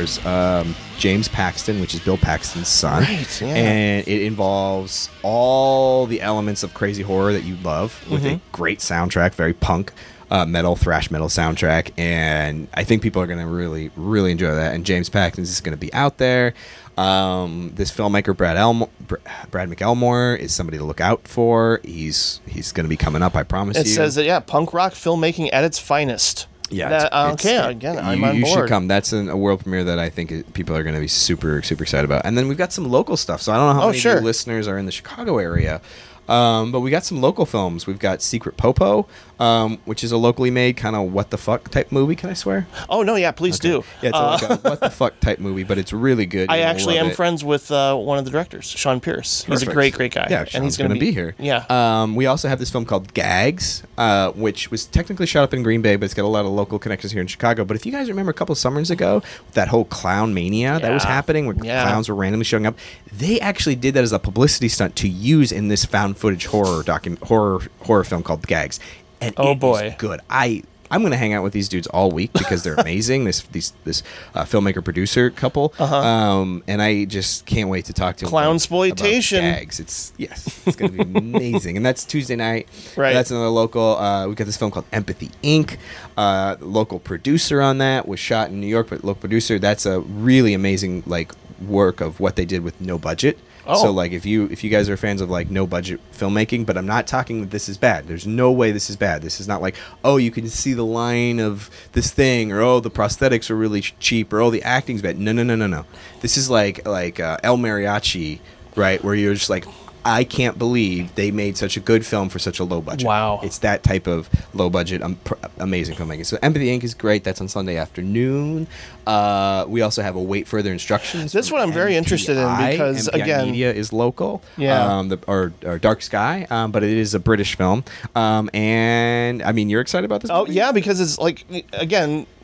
Speaker 2: stars um, James Paxton, which is Bill Paxton's son.
Speaker 1: Right, yeah.
Speaker 2: And it involves all the elements of crazy horror that you love with
Speaker 1: Mm-hmm.
Speaker 2: a great soundtrack, very punk, uh, metal, thrash metal soundtrack. And I think people are going to really, really enjoy that. And James Paxton is going to be out there. Um, this filmmaker, Brad Elmo- Br- Brad McElmore, is somebody to look out for. He's he's going to be coming up. I promise you.
Speaker 1: It
Speaker 2: you.
Speaker 1: says that yeah, punk rock filmmaking at its finest.
Speaker 2: Yeah,
Speaker 1: That-
Speaker 2: it's-
Speaker 1: okay,
Speaker 2: it's-
Speaker 1: again, I'm
Speaker 2: you,
Speaker 1: on
Speaker 2: you should come. That's an, a world premiere that I think people are going to be super super excited about. And then we've got some local stuff. So I don't know how
Speaker 1: Oh,
Speaker 2: many of
Speaker 1: sure.
Speaker 2: listeners are in the Chicago area. Um, but we got some local films. We've got Secret Popo, um, which is a locally made kind of what the fuck type movie. Can I swear?
Speaker 1: Oh no, yeah, please do.
Speaker 2: Yeah, it's
Speaker 1: Uh,
Speaker 2: like a what the fuck type movie, but it's really good.
Speaker 1: I actually am
Speaker 2: it.
Speaker 1: friends with uh, one of the directors, Sean Pierce. He's a great, great guy.
Speaker 2: Yeah,
Speaker 1: and
Speaker 2: Sean's
Speaker 1: he's going to
Speaker 2: be, here.
Speaker 1: Yeah.
Speaker 2: Um, we also have this film called Gags, uh, which was technically shot up in Green Bay, but it's got a lot of local connections here in Chicago. But if you guys remember a couple summers ago, that whole clown mania that was happening, where
Speaker 1: Yeah.
Speaker 2: clowns were randomly showing up, they actually did that as a publicity stunt to use in this found footage horror docu- horror horror film called Gags. And
Speaker 1: Oh, boy.
Speaker 2: good. I. I'm gonna hang out with these dudes all week because they're <laughs> amazing. this these this uh, filmmaker producer couple,
Speaker 1: Uh-huh.
Speaker 2: um, and I just can't wait to talk to them.
Speaker 1: Clown exploitation.
Speaker 2: Gags. It's yes, it's gonna be <laughs> amazing, and that's Tuesday night.
Speaker 1: Right.
Speaker 2: That's another local. Uh, we got this film called Empathy Inc. Uh, local producer on that was shot in New York, but local producer. That's a really amazing like work of what they did with no budget.
Speaker 1: Oh.
Speaker 2: So like if you if you guys are fans of like no budget filmmaking, but I'm not talking that this is bad. There's no way this is bad. This is not like oh you can see the line of this thing or oh the prosthetics are really cheap or oh the acting's bad. No no no no no. This is like like uh, El Mariachi, right? Where you're just like I can't believe they made such a good film for such a low budget.
Speaker 1: Wow.
Speaker 2: It's that type of low budget, um, pr- amazing filmmaking. So Empathy Inc. is great. That's on Sunday afternoon. Uh, we also have a Wait Further Instructions.
Speaker 1: This one I'm very interested in because,
Speaker 2: NPI
Speaker 1: again-
Speaker 2: Media is local.
Speaker 1: Yeah.
Speaker 2: Um, the, or, or Dark Sky, um, but it is a British film. Um, and I mean, you're excited about this?
Speaker 1: Oh
Speaker 2: movie?
Speaker 1: yeah, because it's like again, wh-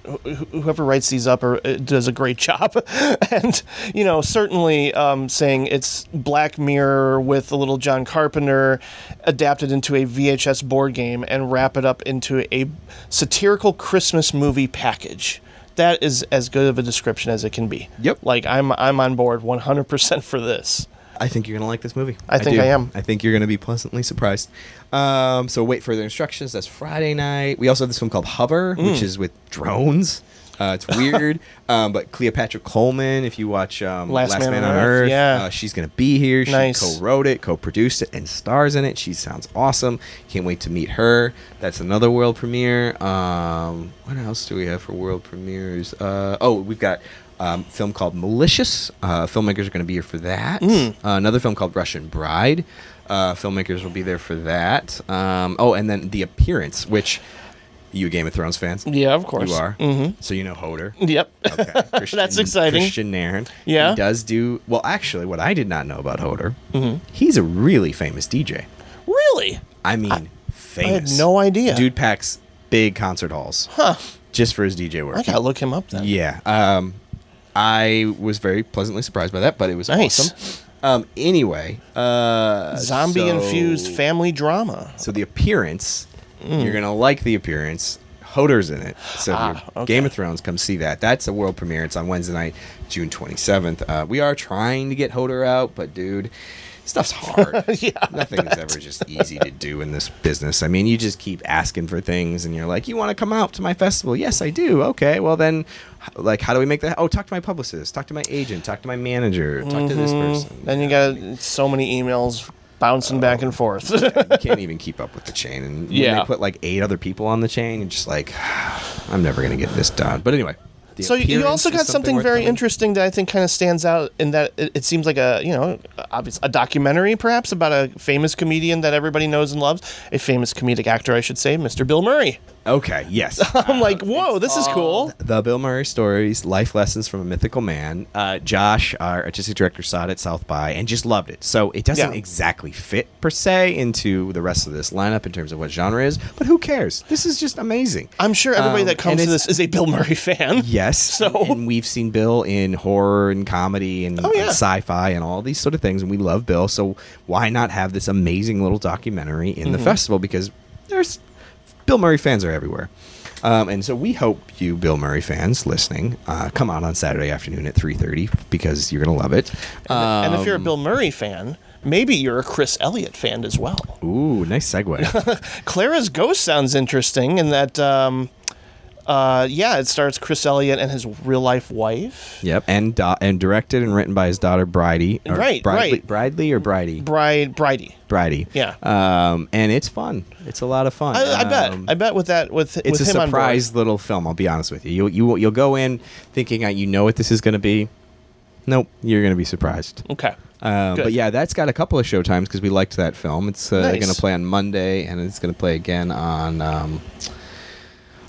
Speaker 1: whoever writes these up or uh, does a great <laughs> job, and you know certainly um, saying it's Black Mirror with a little John Carpenter adapted into a VHS board game and wrap it up into a satirical Christmas movie package. That is as good of a description as it can be.
Speaker 2: Yep.
Speaker 1: Like I'm I'm on board 100% for this.
Speaker 2: I think you're gonna like this movie.
Speaker 1: I think
Speaker 2: do.
Speaker 1: I am.
Speaker 2: I think you're gonna be pleasantly surprised. Um, so wait for the instructions. That's Friday night. We also have this film called Hover,
Speaker 1: Mm.
Speaker 2: which is with drones. Uh, it's weird, <laughs> um, but Cleopatra Coleman, if you watch um,
Speaker 1: Last Man on Earth, yeah.
Speaker 2: uh, she's gonna be here. She
Speaker 1: Nice.
Speaker 2: co-wrote it, co-produced it, and stars in it. She sounds awesome. Can't wait to meet her. That's another world premiere. Um, what else do we have for world premieres? Uh, oh, we've got um, film called Malicious. Uh, filmmakers are going to be here for that.
Speaker 1: Mm.
Speaker 2: Uh, another film called Russian Bride. Uh, filmmakers will be there for that. Um, oh, and then The Appearance, which you Game of Thrones fans?
Speaker 1: Yeah, of course.
Speaker 2: You are.
Speaker 1: Mhm.
Speaker 2: So you know Hodor.
Speaker 1: Yep.
Speaker 2: Okay. <laughs> Kristian-
Speaker 1: That's exciting.
Speaker 2: Kristian Nairn.
Speaker 1: Yeah.
Speaker 2: He does do well. Actually, what I did not know about Hodor,
Speaker 1: Mhm.
Speaker 2: he's a really famous DJ.
Speaker 1: Really?
Speaker 2: I mean, famous.
Speaker 1: no idea.
Speaker 2: Dude packs big concert halls.
Speaker 1: Huh.
Speaker 2: Just for his DJ work.
Speaker 1: I gotta look him up then.
Speaker 2: Yeah. Um, I was very pleasantly surprised by that, but it was
Speaker 1: Nice.
Speaker 2: awesome. Um, anyway, uh,
Speaker 1: Zombie
Speaker 2: so-
Speaker 1: infused family drama.
Speaker 2: So the appearance,
Speaker 1: Mm.
Speaker 2: you're gonna like the appearance. Hodor's in it. So
Speaker 1: Ah, okay.
Speaker 2: Game of Thrones, come see that. That's a world premiere. It's on Wednesday night, June 27th. Uh, we are trying to get Hodor out, but dude, stuff's hard. <laughs>
Speaker 1: yeah,
Speaker 2: nothing's ever just easy to do in this business. I mean, you just keep asking for things, and you're like, "You want to come out to my festival?" Yes, I do. Okay, well then, like, how do we make that? Oh, talk to my publicist, talk to my agent, talk to my manager, talk to this
Speaker 1: Mhm.
Speaker 2: person.
Speaker 1: Then you got so many emails bouncing back and forth.
Speaker 2: you <laughs> can't even keep up with the chain. And when
Speaker 1: Yeah.
Speaker 2: they put like eight other people on the chain, you're just like, I'm never gonna get this done. But anyway,
Speaker 1: so you- also got something
Speaker 2: worth
Speaker 1: very interesting that I think kind of stands out in that it, it seems like a you know obvious a documentary perhaps about a famous comedian that everybody knows and loves, a famous comedic actor I should say, Mr. Bill Murray.
Speaker 2: Okay, yes. <laughs>
Speaker 1: I'm like, whoa, this is cool.
Speaker 2: The Bill Murray stories, life lessons from a mythical man. Uh, Josh, our artistic director, saw it at South by and just loved it. So it doesn't
Speaker 1: Yeah.
Speaker 2: exactly fit per se into the rest of this lineup in terms of what genre is, but who cares? This is just amazing.
Speaker 1: I'm sure everybody
Speaker 2: Um,
Speaker 1: that comes to this is a Bill Murray fan. <laughs>
Speaker 2: Yes. <laughs>
Speaker 1: So-
Speaker 2: and, and we've seen Bill in horror and comedy and,
Speaker 1: Oh, yeah.
Speaker 2: and sci-fi and all these sort of things, and we love Bill. So why not have this amazing little documentary in the
Speaker 1: Mhm.
Speaker 2: festival? Because there's Bill Murray fans are everywhere. Um, and so we hope you, Bill Murray fans listening, uh, come out on Saturday afternoon at 3.30 because you're going to love it.
Speaker 1: and if you're a
Speaker 2: Um,
Speaker 1: Bill Murray fan, maybe you're a Chris Elliott fan as well.
Speaker 2: Ooh, nice segue. <laughs>
Speaker 1: Clara's Ghost sounds interesting in that um, Uh, yeah, it stars Chris Elliott and his real life wife,
Speaker 2: Yep, and da- and directed and written by his daughter Bridey. or
Speaker 1: Right,
Speaker 2: Bridley,
Speaker 1: right.
Speaker 2: Bridley or Bridey?
Speaker 1: Bride Bridey.
Speaker 2: Bridey.
Speaker 1: Yeah.
Speaker 2: Um, and it's fun. It's a lot of fun.
Speaker 1: I, I bet.
Speaker 2: Um,
Speaker 1: I bet with that with
Speaker 2: it's
Speaker 1: with
Speaker 2: a
Speaker 1: him on
Speaker 2: surprise little film. I'll be honest with you. You you you'll go in thinking uh, you know what this is going to be. Nope, you're going to be surprised.
Speaker 1: Okay.
Speaker 2: Um, but yeah, that's got a couple of showtimes because we liked that film. It's uh,
Speaker 1: Nice.
Speaker 2: going to play on Monday, and it's going to play again on um,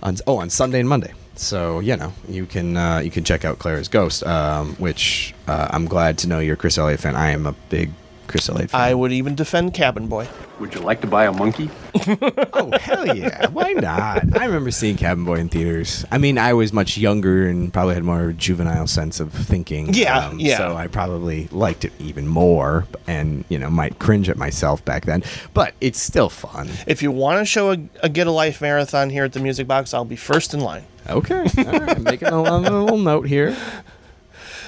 Speaker 2: on oh on Sunday and Monday. So you know you can uh, you can check out Clara's Ghost, um, which uh, I'm glad to know you're a Chris Elliott fan. I am a big Chris Elliott fan.
Speaker 1: I would even defend Cabin Boy.
Speaker 7: Would you like to buy a monkey? <laughs>
Speaker 2: oh hell yeah! Why not? I remember seeing Cabin Boy in theaters. I mean, I was much younger and probably had more juvenile sense of thinking. um,
Speaker 1: Yeah, yeah.
Speaker 2: So I probably liked it even more, and you know, might cringe at myself back then. But it's still fun.
Speaker 1: If you want to show a, a Get a Life marathon here at the Music Box, I'll be first in line.
Speaker 2: Okay, all right. Making a, little- little note here.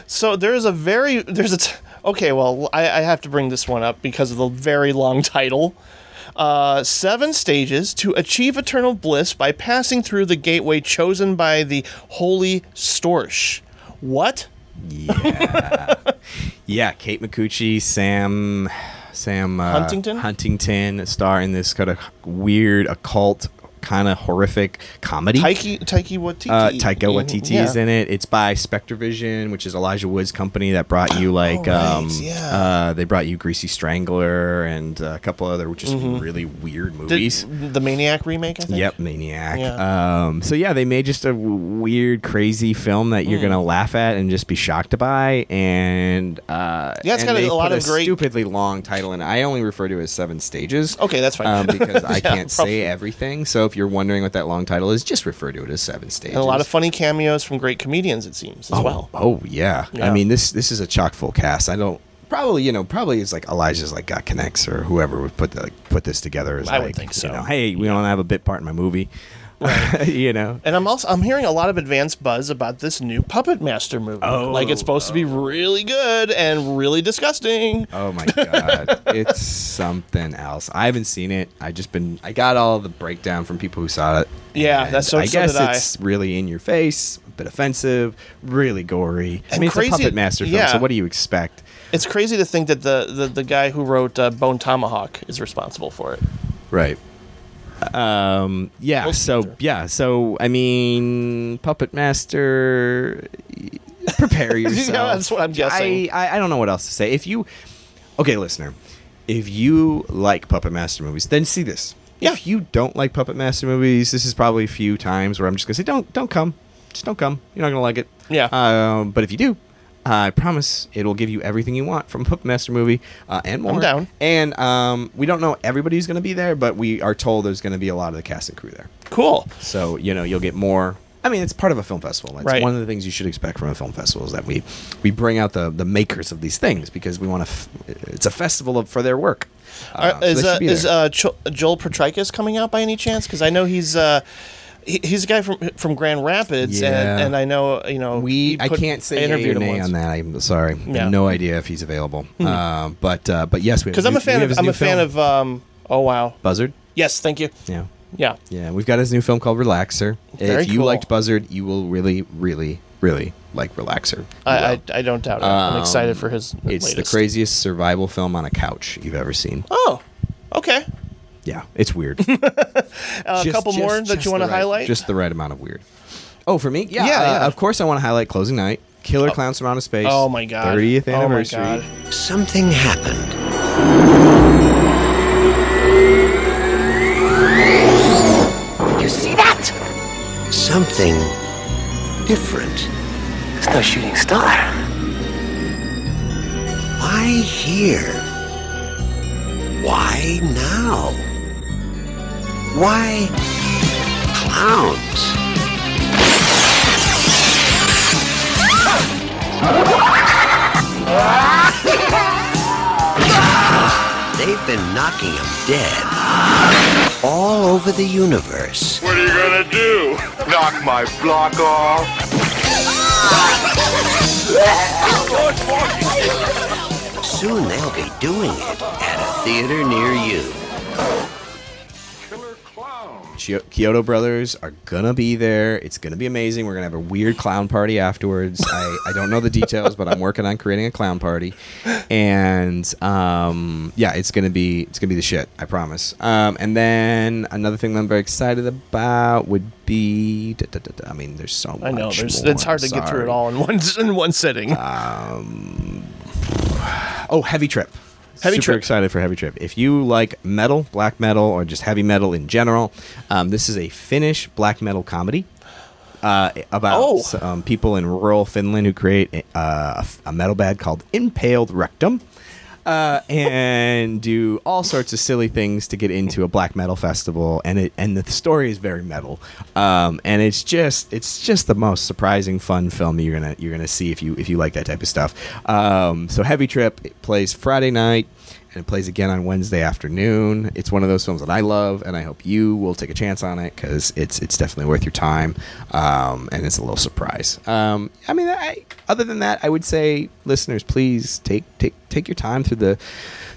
Speaker 1: So there is a very there's a t- okay. Well, I, I have to bring this one up because of the very long title. Uh, seven stages to achieve eternal bliss by passing through the gateway chosen by the holy Storsh. What?
Speaker 2: Yeah, <laughs> yeah. Kate Micucci, Sam, Sam uh,
Speaker 1: Huntington?
Speaker 2: Huntington star in this kind of weird occult, kind of horrific comedy.
Speaker 1: Taiki Taiki Waititi.
Speaker 2: Uh, Taika Waititi
Speaker 1: Yeah.
Speaker 2: is in it. It's by Spectrevision, which is Elijah Wood's company that brought you like
Speaker 1: Oh, right,
Speaker 2: um,
Speaker 1: yeah.
Speaker 2: uh, they brought you Greasy Strangler and uh, a couple other just
Speaker 1: Mhm.
Speaker 2: really weird movies.
Speaker 1: the Maniac remake. I think.
Speaker 2: Yep, Maniac.
Speaker 1: Yeah.
Speaker 2: Um, so yeah, they made just a w- weird, crazy film that you're
Speaker 1: Mm.
Speaker 2: gonna laugh at and just be shocked by. And uh,
Speaker 1: Yeah, it's got a- lot of great-
Speaker 2: stupidly long title, and I only refer to it as seven stages.
Speaker 1: Okay, that's fine.
Speaker 2: Um, because <laughs> I
Speaker 1: Yeah,
Speaker 2: can't
Speaker 1: prob-
Speaker 2: say everything. So if you're wondering what that long title is, just refer to it as seven stages.
Speaker 1: And a lot of funny cameos from great comedians, it seems, as
Speaker 2: oh,
Speaker 1: well.
Speaker 2: Oh yeah.
Speaker 1: Yeah.
Speaker 2: I mean this this is a chock full cast. I don't probably you know probably it's like Elijah's like got connects or whoever would put the, like, put this together. Is
Speaker 1: I would
Speaker 2: like,
Speaker 1: think so.
Speaker 2: You know, hey, we don't have a bit part in my movie. <laughs> you know.
Speaker 1: And I'm also I'm hearing a lot of advanced buzz about this new Puppet Master movie.
Speaker 2: Oh,
Speaker 1: like it's supposed to be really good and really disgusting.
Speaker 2: Oh my god, <laughs> it's something else. I haven't seen it. I just been I got all the breakdown from people who saw it.
Speaker 1: Yeah, that's so-
Speaker 2: I
Speaker 1: so
Speaker 2: guess
Speaker 1: I.
Speaker 2: it's really in your face, a bit offensive, really gory. I
Speaker 1: And
Speaker 2: mean, it's
Speaker 1: crazy-
Speaker 2: a puppet master film,
Speaker 1: yeah.
Speaker 2: so what do you expect?
Speaker 1: It's crazy to think that the the, the guy who wrote uh, Bone Tomahawk is responsible for it.
Speaker 2: Right. Um. Yeah. So yeah. So I mean, Puppet Master. Prepare <laughs> yourself.
Speaker 1: Yeah, that's what I'm guessing.
Speaker 2: I, I I don't know what else to say. If you, okay, listener, if you like Puppet Master movies, then see this. Yeah. If you don't like Puppet Master movies, this is probably a few times where I'm just gonna say, don't don't come, just don't come. You're not gonna like it.
Speaker 1: Yeah.
Speaker 2: Um. But if you do. I promise it will give you everything you want from <laughs> a Puppet Master movie uh, and more.
Speaker 1: down.
Speaker 2: And um, we don't know everybody who's going to be there, but we are told there's going to be a lot of the cast and crew there.
Speaker 1: Cool.
Speaker 2: So you know you'll get more. I mean, it's part of a film festival. That's
Speaker 1: Right.
Speaker 2: one of the things you should expect from a film festival is that we we bring out the the makers of these things because we want to. F- it's a festival of, for their work.
Speaker 1: Uh,
Speaker 2: so
Speaker 1: is uh, is uh, Cho- Joel Potrykus coming out by any chance? Because I know he's uh, he, he's a guy from from Grand Rapids,
Speaker 2: Yeah.
Speaker 1: and, and I know you know
Speaker 2: we I
Speaker 1: put-
Speaker 2: can't say yay or
Speaker 1: him
Speaker 2: nay
Speaker 1: once.
Speaker 2: on that. I'm sorry. I
Speaker 1: Yeah.
Speaker 2: have no idea if he's available.
Speaker 1: Hmm.
Speaker 2: Um, but uh, but yes, we have
Speaker 1: Because I'm
Speaker 2: new-
Speaker 1: a fan
Speaker 2: we have
Speaker 1: of
Speaker 2: his
Speaker 1: I'm
Speaker 2: new
Speaker 1: a fan
Speaker 2: film,
Speaker 1: of um. Oh wow.
Speaker 2: Buzzard.
Speaker 1: Yes, thank you.
Speaker 2: Yeah.
Speaker 1: Yeah.
Speaker 2: Yeah, we've got his new film called Relaxer.
Speaker 1: Very
Speaker 2: if you
Speaker 1: cool.
Speaker 2: liked Buzzard, you will really, really, really like Relaxer. You
Speaker 1: I, I,
Speaker 2: will.
Speaker 1: I don't doubt it. I'm
Speaker 2: Um,
Speaker 1: excited for his.
Speaker 2: It's the
Speaker 1: latest.
Speaker 2: craziest survival film on a couch you've ever seen.
Speaker 1: Oh, okay.
Speaker 2: Yeah, it's weird. <laughs>
Speaker 1: Uh, a
Speaker 2: Just-
Speaker 1: couple more
Speaker 2: just-
Speaker 1: that you want to highlight?
Speaker 2: Just the right amount of weird. Oh, for me? Yeah,
Speaker 1: Yeah,
Speaker 2: uh,
Speaker 1: yeah.
Speaker 2: Of course, I want to highlight Closing Night, Killer Clowns from Outer Space.
Speaker 1: Oh my God.
Speaker 2: 30th
Speaker 1: Oh my
Speaker 2: anniversary.
Speaker 1: God.
Speaker 8: Something happened.
Speaker 5: You see that?
Speaker 8: Something different.
Speaker 5: It's no shooting star.
Speaker 8: Why here? Why now? Why clowns? They've been knocking him dead all over the universe.
Speaker 7: What are you gonna do? Knock my block off?
Speaker 8: Soon they'll be doing it at a theater near you.
Speaker 2: Chiodo Brothers are gonna be there. It's gonna be amazing. We're gonna have a weird clown party afterwards. I, I don't know the details, but I'm working on creating a clown party, and um, yeah, it's gonna be it's gonna be the shit. I promise. Um, and then another thing that I'm very excited about would be. da, da, da, da, I mean, there's so much.
Speaker 1: I know there's
Speaker 2: more.
Speaker 1: it's hard to get through it all in one <laughs> in one sitting.
Speaker 2: Um, <sighs> oh, Heavy Trip.
Speaker 1: Heavy
Speaker 2: Super
Speaker 1: Trip.
Speaker 2: excited for Heavy Trip. If you like metal, black metal, or just heavy metal in general, um, this is a Finnish black metal comedy uh, about
Speaker 1: Oh.
Speaker 2: um, people in rural Finland who create a, uh, a metal band called Impaled Rektum. Uh, and do all sorts of silly things to get into a black metal festival, and it and the story is very metal, um, and it's just it's just the most surprising, fun film you're gonna you're gonna see if you if you like that type of stuff. Um, so Heavy Trip it plays Friday night, and it plays again on Wednesday afternoon. It's one of those films that I love, and I hope you will take a chance on it because it's it's definitely worth your time, um, and it's a little surprise. Um, I mean, I, other than that, I would say listeners, please take take take your time through the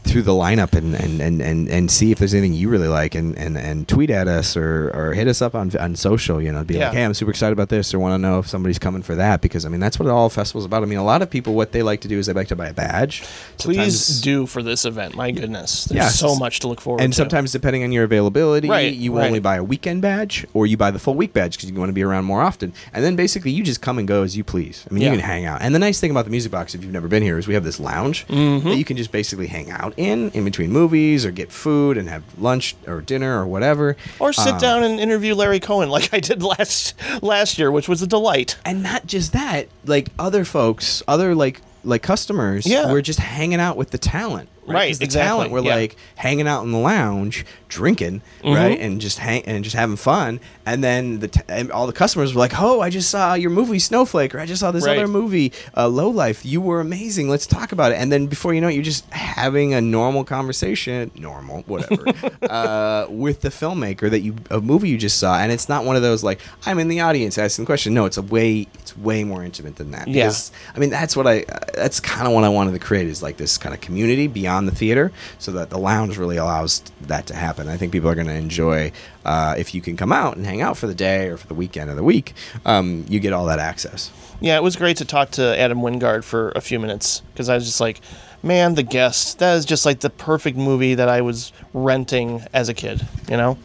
Speaker 2: through the lineup and and, and, and, and see if there's anything you really like and, and, and tweet at us or, or hit us up on on social you know be
Speaker 1: Yeah.
Speaker 2: like hey I'm super excited about this or want to know if somebody's coming for that because I mean that's what all festivals are about I mean a lot of people what they like to do is they like to buy a badge
Speaker 1: Please do for this event. My goodness, there's
Speaker 2: Yeah,
Speaker 1: so much to look forward
Speaker 2: and
Speaker 1: to.
Speaker 2: sometimes depending on your availability
Speaker 1: Right,
Speaker 2: you
Speaker 1: right.
Speaker 2: only buy a weekend badge or you buy the full week badge because you want to be around more often and then basically you just come and go as you please I mean
Speaker 1: Yeah.
Speaker 2: you can hang out and the nice thing about the music box if you've never been here is we have this lounge
Speaker 1: Mm-hmm.
Speaker 2: that you can just basically hang out in in between movies or get food and have lunch or dinner or whatever
Speaker 1: or sit
Speaker 2: Um,
Speaker 1: down and interview Larry Cohen like <laughs> I did last last year, which was a delight.
Speaker 2: and not just that like other folks other like like customers
Speaker 1: Yeah.
Speaker 2: we're just hanging out with the talent
Speaker 1: Right,
Speaker 2: 'Cause the
Speaker 1: exactly,
Speaker 2: talent we're
Speaker 1: yeah.
Speaker 2: like hanging out in the lounge drinking
Speaker 1: Mm-hmm.
Speaker 2: right and just hang and just having fun and then the t- and all the customers were like oh i just saw your movie snowflake or i just saw this
Speaker 1: Right.
Speaker 2: other movie uh, low life you were amazing let's talk about it and then before you know it you're just having a normal conversation normal whatever <laughs> uh, with the filmmaker that you a movie you just saw and it's not one of those like i'm in the audience asking the question no it's a way it's way more intimate than that
Speaker 1: Yeah.
Speaker 2: I mean, that's what I. Uh, that's kind of what I wanted to create is like this kind of community beyond the theater, so that the lounge really allows that to happen. I think people are going to enjoy uh, if you can come out and hang out for the day or for the weekend or the week. Um, you get all that access.
Speaker 1: Yeah, it was great to talk to Adam Wingard for a few minutes because I was just like, man, The Guest. That is just like the perfect movie that I was renting as a kid, you know?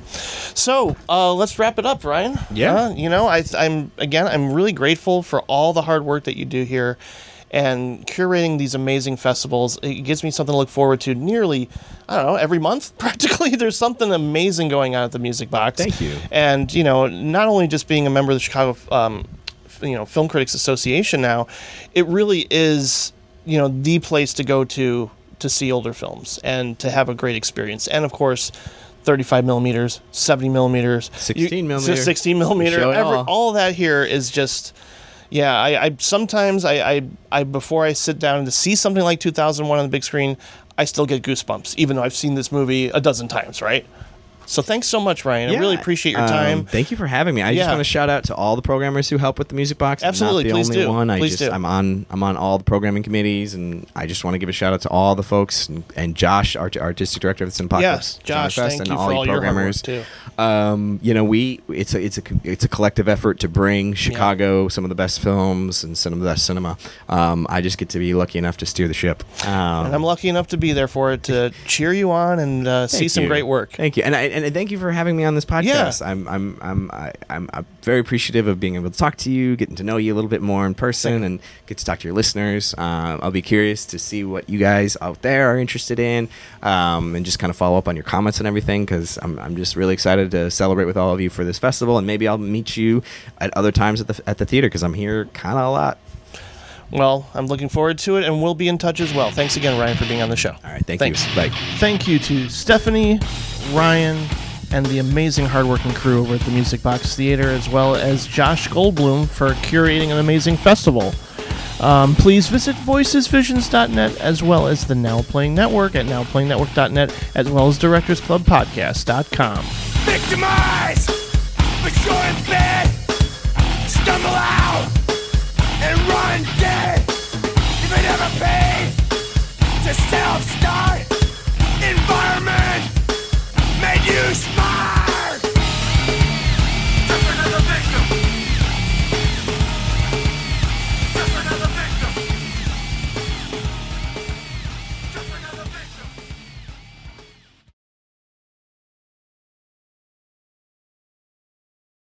Speaker 1: So uh, let's wrap it up, Ryan.
Speaker 2: Yeah.
Speaker 1: Uh, you know, I, I'm, again, I'm really grateful for all the hard work that you do here and curating these amazing festivals. It gives me something to look forward to nearly, I don't know, every month <laughs> practically. There's something amazing going on at the Music Box.
Speaker 2: Thank you.
Speaker 1: And, you know, not only just being a member of the Chicago um, you know film critics association now it really is you know the place to go to to see older films and to have a great experience and of course 35 millimeters 70 millimeters
Speaker 2: 16 millimeter.
Speaker 1: 16 millimeter every,
Speaker 2: all.
Speaker 1: all that here is just yeah I, I sometimes I, I i before i sit down to see something like 2001 on the big screen i still get goosebumps even though i've seen this movie a dozen times right so thanks so much ryan i really appreciate your
Speaker 2: Um,
Speaker 1: time
Speaker 2: thank you for having me. I just want to shout out to all the programmers who help with the music box.
Speaker 1: Absolutely,
Speaker 2: I'm not the
Speaker 1: please
Speaker 2: only
Speaker 1: do.
Speaker 2: one. I
Speaker 1: Please
Speaker 2: just
Speaker 1: do.
Speaker 2: I'm on I'm on all the programming committees, and I just want to give a shout out to all the folks and, and Josh, art, artistic director of the Cinepocalypse,
Speaker 1: Yes, Josh,
Speaker 2: Fest,
Speaker 1: thank
Speaker 2: and
Speaker 1: you
Speaker 2: all
Speaker 1: all your
Speaker 2: programmers
Speaker 1: too.
Speaker 2: Um, you know, we it's a it's a it's a collective effort to bring Chicago some of the best films and some of the best cinema. Um, I just get to be lucky enough to steer the ship. Um,
Speaker 1: and I'm lucky enough to be there for it to cheer you on and uh, see some
Speaker 2: you.
Speaker 1: great work.
Speaker 2: Thank you, and I, and thank you for having me on this podcast.
Speaker 1: Yeah.
Speaker 2: I'm I'm I'm I, I'm I'm very appreciative of being able to talk to you, getting to know you a little bit more in person, and get to talk to your listeners. Um, I'll be curious to see what you guys out there are interested in, um, and just kind of follow up on your comments and everything because I'm I'm just really excited to celebrate with all of you for this festival, and maybe I'll meet you at other times at the at the theater because I'm here kind of a lot.
Speaker 1: Well, I'm looking forward to it, and we'll be in touch as well. Thanks again, Ryan, for being on the show.
Speaker 2: All right, thank
Speaker 1: Thanks.
Speaker 2: you. Bye.
Speaker 1: Thank you to Stephanie, Ryan, and the amazing hardworking crew over at the Music Box Theater, as well as Josh Goldbloom for curating an amazing festival. Um, please visit voicesvisions.net as well as the Now Playing Network at nowplayingnetwork.net as well as directorsclubpodcast.com.
Speaker 7: Victimize! But you're in bed! Stumble out! the self-start environment made you smile.